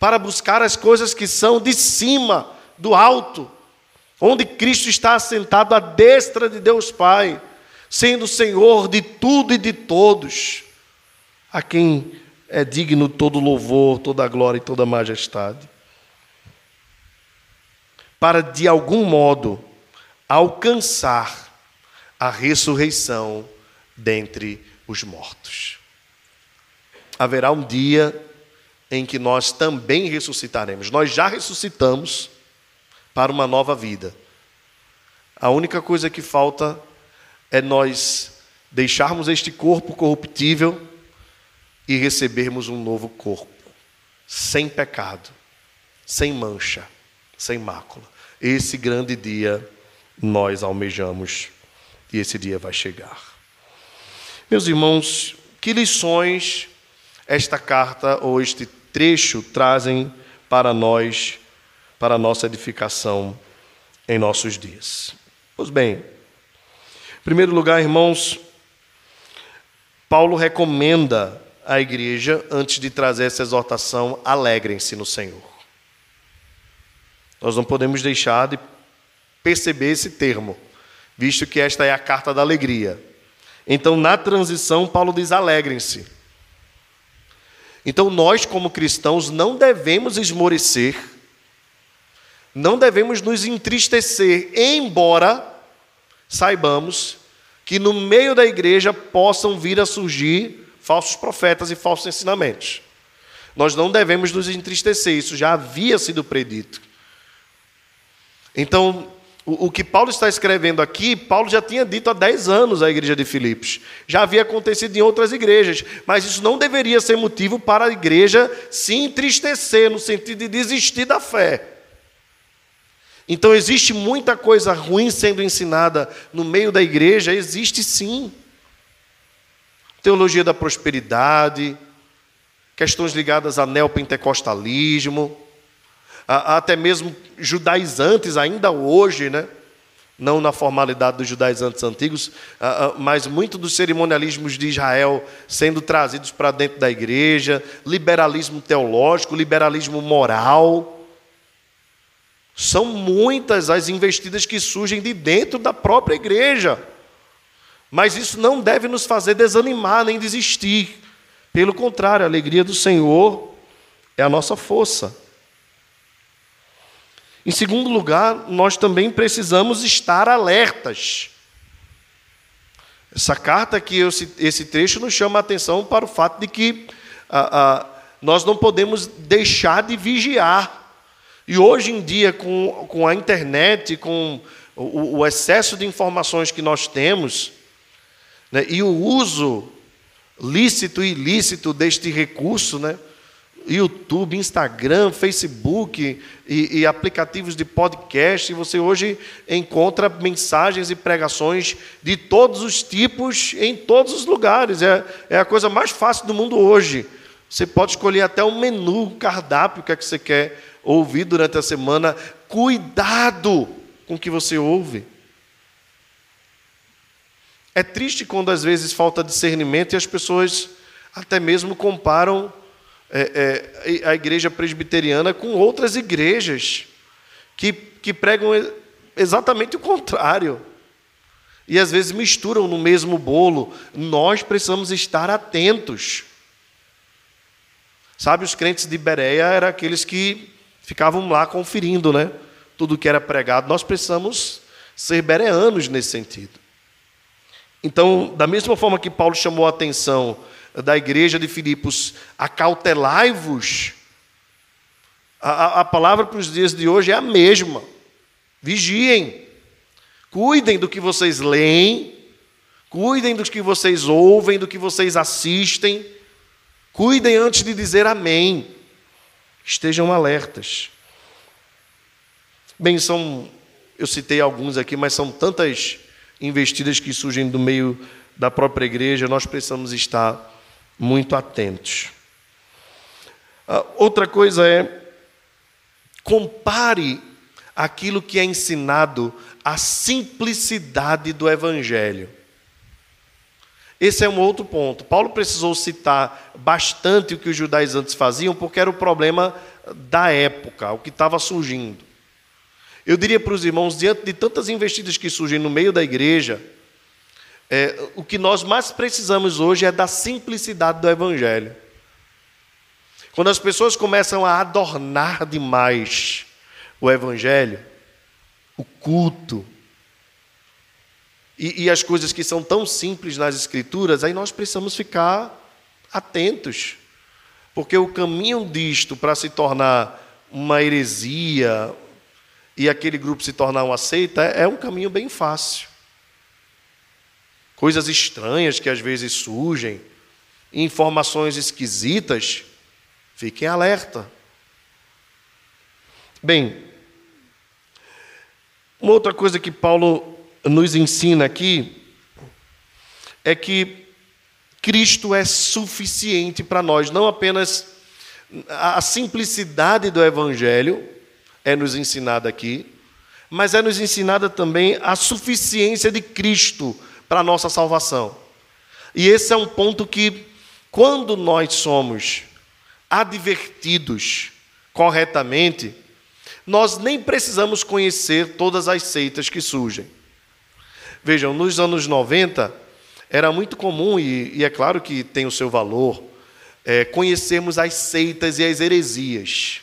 para buscar as coisas que são de cima, do alto, onde Cristo está assentado à destra de Deus Pai, sendo Senhor de tudo e de todos, a quem é digno todo louvor, toda glória e toda majestade. Para de algum modo alcançar a ressurreição dentre os mortos. Haverá um dia em que nós também ressuscitaremos. Nós já ressuscitamos para uma nova vida. A única coisa que falta é nós deixarmos este corpo corruptível e recebermos um novo corpo, sem pecado, sem mancha, sem mácula. Esse grande dia nós almejamos e esse dia vai chegar. Meus irmãos, que lições esta carta ou este trecho trazem para nós, para a nossa edificação em nossos dias? Pois bem, em primeiro lugar, irmãos, Paulo recomenda à igreja, antes de trazer essa exortação, alegrem-se no Senhor. Nós não podemos deixar de perceber esse termo, visto que esta é a carta da alegria. Então, na transição, Paulo diz: alegrem-se. Então, nós, como cristãos, não devemos esmorecer, não devemos nos entristecer, embora saibamos que no meio da igreja possam vir a surgir falsos profetas e falsos ensinamentos. Nós não devemos nos entristecer, isso já havia sido predito. Então, O, que Paulo está escrevendo aqui, Paulo já tinha dito há 10 anos à igreja de Filipos. Já havia acontecido em outras igrejas, mas isso não deveria ser motivo para a igreja se entristecer, no sentido de desistir da fé. Então, existe muita coisa ruim sendo ensinada no meio da igreja? Existe sim. Teologia da prosperidade, questões ligadas a neopentecostalismo, até mesmo judaizantes ainda hoje, né? não na formalidade dos judaizantes antigos, mas muito dos cerimonialismos de Israel sendo trazidos para dentro da igreja, liberalismo teológico, liberalismo moral. São muitas as investidas que surgem de dentro da própria igreja. Mas isso não deve nos fazer desanimar nem desistir. Pelo contrário, a alegria do Senhor é a nossa força. Em segundo lugar, nós também precisamos estar alertas. Essa carta aqui, esse trecho nos chama a atenção para o fato de que nós não podemos deixar de vigiar. E hoje em dia, com, com a internet, com o, o excesso de informações que nós temos, né, e o uso lícito e ilícito deste recurso, né, YouTube, Instagram, Facebook e, e, aplicativos de podcast. Você hoje encontra mensagens e pregações de todos os tipos em todos os lugares. É, é a coisa mais fácil do mundo hoje. Você pode escolher até um menu, um cardápio, que é que você quer ouvir durante a semana. Cuidado com o que você ouve. É triste quando às vezes falta discernimento e as pessoas até mesmo comparam é, é, a igreja presbiteriana com outras igrejas que, que pregam exatamente o contrário. E às vezes misturam no mesmo bolo. Nós precisamos estar atentos. Sabe, os crentes de Bereia eram aqueles que ficavam lá conferindo, né? Tudo que era pregado. Nós precisamos ser bereanos nesse sentido. Então, da mesma forma que Paulo chamou a atenção da igreja de Filipos, acautelai-vos, a, a palavra para os dias de hoje é a mesma. Vigiem, cuidem do que vocês leem, cuidem do que vocês ouvem, do que vocês assistem, cuidem antes de dizer amém. Estejam alertas. Bem, são, eu citei alguns aqui, mas são tantas investidas que surgem do meio da própria igreja, nós precisamos estar muito atentos. Uh, outra coisa é, compare aquilo que é ensinado à simplicidade do Evangelho. Esse é um outro ponto. Paulo precisou citar bastante o que os judaizantes faziam, porque era o problema da época, o que estava surgindo. Eu diria para os irmãos, diante de tantas investidas que surgem no meio da igreja, é, o que nós mais precisamos hoje é da simplicidade do Evangelho. Quando as pessoas começam a adornar demais o Evangelho, o culto, e, e as coisas que são tão simples nas Escrituras, aí nós precisamos ficar atentos. Porque o caminho disto para se tornar uma heresia e aquele grupo se tornar uma seita é um caminho bem fácil coisas estranhas que às vezes surgem, informações esquisitas, fiquem alerta. Bem, uma outra coisa que Paulo nos ensina aqui é que Cristo é suficiente para nós, não apenas a simplicidade do Evangelho é nos ensinada aqui, mas é nos ensinada também a suficiência de Cristo para a nossa salvação. E esse é um ponto que, quando nós somos advertidos corretamente, nós nem precisamos conhecer todas as seitas que surgem. Vejam, nos anos 90, era muito comum, e, e é claro que tem o seu valor, é, conhecermos as seitas e as heresias.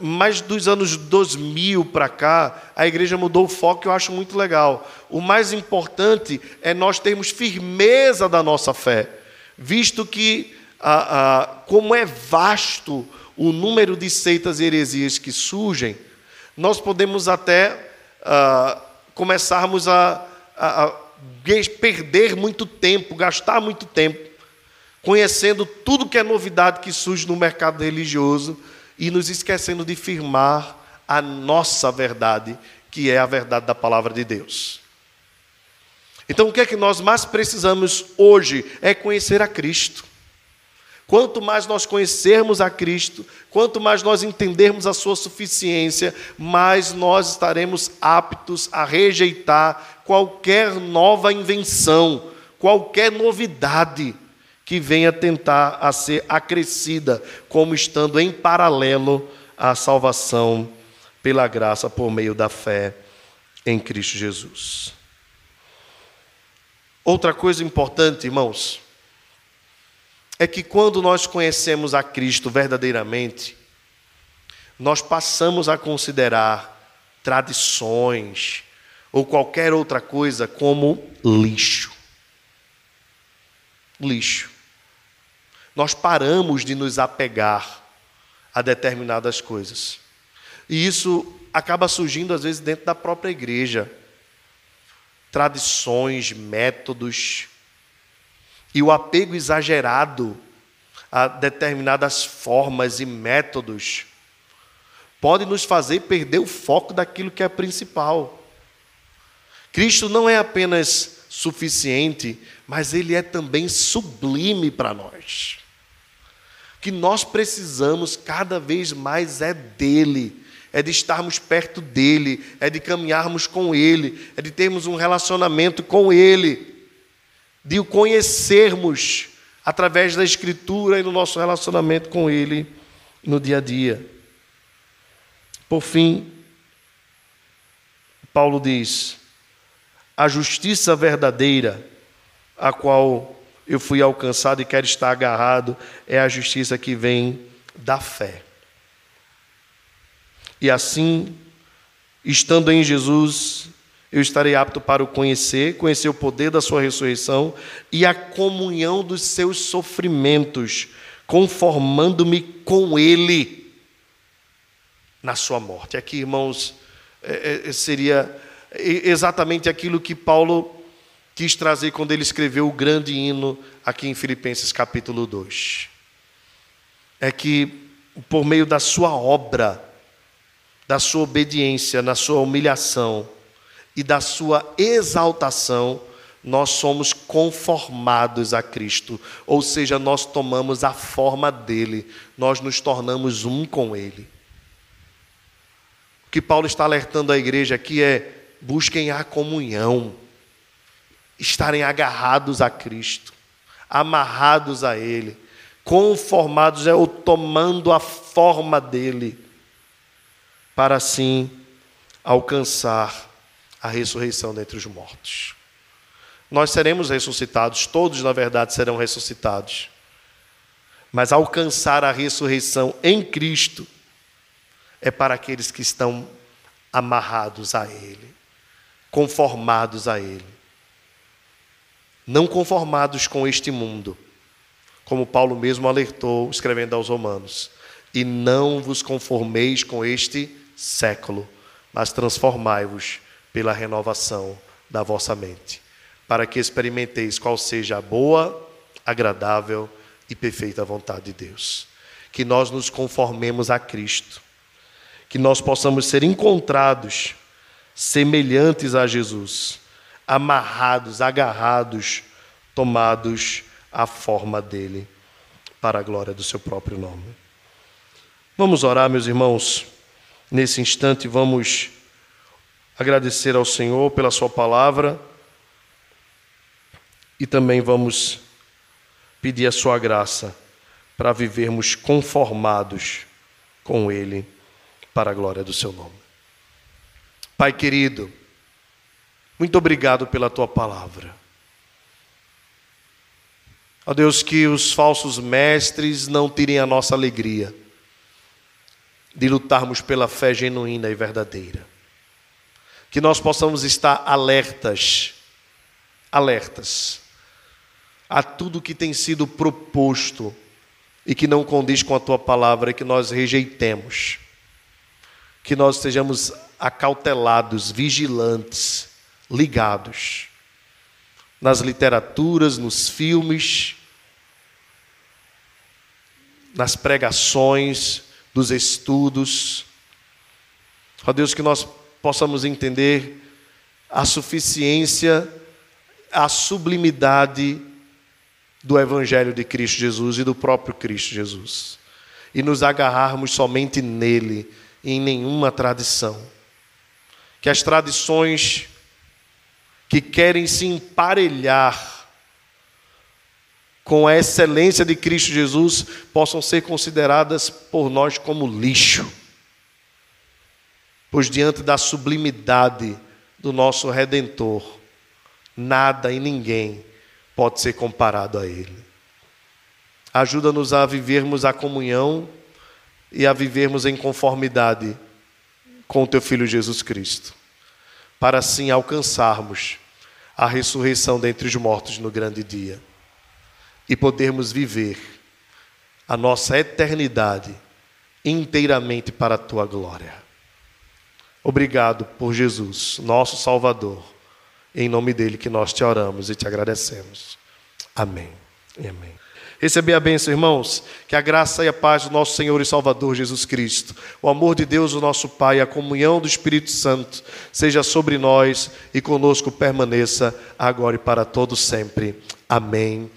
Mas dos anos 2000 para cá, a igreja mudou o foco, eu acho muito legal. O mais importante é nós termos firmeza da nossa fé, visto que, como é vasto o número de seitas e heresias que surgem, nós podemos até uh, começarmos a, a, a perder muito tempo, gastar muito tempo, conhecendo tudo que é novidade que surge no mercado religioso e nos esquecendo de firmar a nossa verdade, que é a verdade da palavra de Deus. Então, o que é que nós mais precisamos hoje é conhecer a Cristo. Quanto mais nós conhecermos a Cristo, quanto mais nós entendermos a Sua suficiência, mais nós estaremos aptos a rejeitar qualquer nova invenção, qualquer novidade que venha tentar a ser acrescida, como estando em paralelo à salvação pela graça por meio da fé em Cristo Jesus. Outra coisa importante, irmãos, é que quando nós conhecemos a Cristo verdadeiramente, nós passamos a considerar tradições ou qualquer outra coisa como lixo. Lixo. Nós paramos de nos apegar a determinadas coisas. E isso acaba surgindo às vezes dentro da própria igreja. Tradições, métodos, e o apego exagerado a determinadas formas e métodos pode nos fazer perder o foco daquilo que é principal. Cristo não é apenas suficiente, mas ele é também sublime para nós. Que nós precisamos cada vez mais é dele, é de estarmos perto dele, é de caminharmos com ele, é de termos um relacionamento com ele de o conhecermos através da Escritura e no nosso relacionamento com Ele no dia a dia. Por fim, Paulo diz: a justiça verdadeira, a qual eu fui alcançado e quero estar agarrado, é a justiça que vem da fé. E assim, estando em Jesus, eu estarei apto para o conhecer, conhecer o poder da sua ressurreição e a comunhão dos seus sofrimentos, conformando-me com ele na sua morte. Aqui, irmãos, é, é, seria exatamente aquilo que Paulo quis trazer quando ele escreveu o grande hino aqui em Filipenses capítulo 2. É que por meio da sua obra, da sua obediência, na sua humilhação, e da sua exaltação, nós somos conformados a Cristo, ou seja, nós tomamos a forma dele, nós nos tornamos um com ele. O que Paulo está alertando a igreja aqui é: busquem a comunhão, estarem agarrados a Cristo, amarrados a Ele, conformados, é o tomando a forma dele, para assim alcançar a ressurreição dentre os mortos. Nós seremos ressuscitados, todos, na verdade, serão ressuscitados. Mas alcançar a ressurreição em Cristo é para aqueles que estão amarrados a Ele, conformados a Ele. Não conformados com este mundo, como Paulo mesmo alertou, escrevendo aos Romanos. E não vos conformeis com este século, mas transformai-vos pela renovação da vossa mente, para que experimenteis qual seja a boa, agradável e perfeita vontade de Deus. Que nós nos conformemos a Cristo, que nós possamos ser encontrados semelhantes a Jesus, amarrados, agarrados, tomados à forma dele, para a glória do seu próprio nome. Vamos orar, meus irmãos. Nesse instante, vamos agradecer ao Senhor pela Sua palavra e também vamos pedir a Sua graça para vivermos conformados com Ele, para a glória do Seu nome. Pai querido, muito obrigado pela Tua palavra. Ó Deus, que os falsos mestres não tirem a nossa alegria de lutarmos pela fé genuína e verdadeira que nós possamos estar alertas, alertas a tudo que tem sido proposto e que não condiz com a tua palavra que nós rejeitemos. que nós estejamos acautelados, vigilantes, ligados nas literaturas, nos filmes, nas pregações, dos estudos. Ó Deus, que nós possamos entender a suficiência, a sublimidade do Evangelho de Cristo Jesus e do próprio Cristo Jesus. E nos agarrarmos somente nele em nenhuma tradição. Que as tradições que querem se emparelhar com a excelência de Cristo Jesus possam ser consideradas por nós como lixo. Pois diante da sublimidade do nosso redentor, nada e ninguém pode ser comparado a ele. Ajuda-nos a vivermos a comunhão e a vivermos em conformidade com o teu filho Jesus Cristo, para assim alcançarmos a ressurreição dentre os mortos no grande dia e podermos viver a nossa eternidade inteiramente para a tua glória. Obrigado por Jesus, nosso Salvador. Em nome dele que nós te oramos e te agradecemos. Amém. E amém. Receber a bênção, irmãos, que a graça e a paz do nosso Senhor e Salvador Jesus Cristo, o amor de Deus, o nosso Pai, a comunhão do Espírito Santo, seja sobre nós e conosco permaneça agora e para todos sempre. Amém.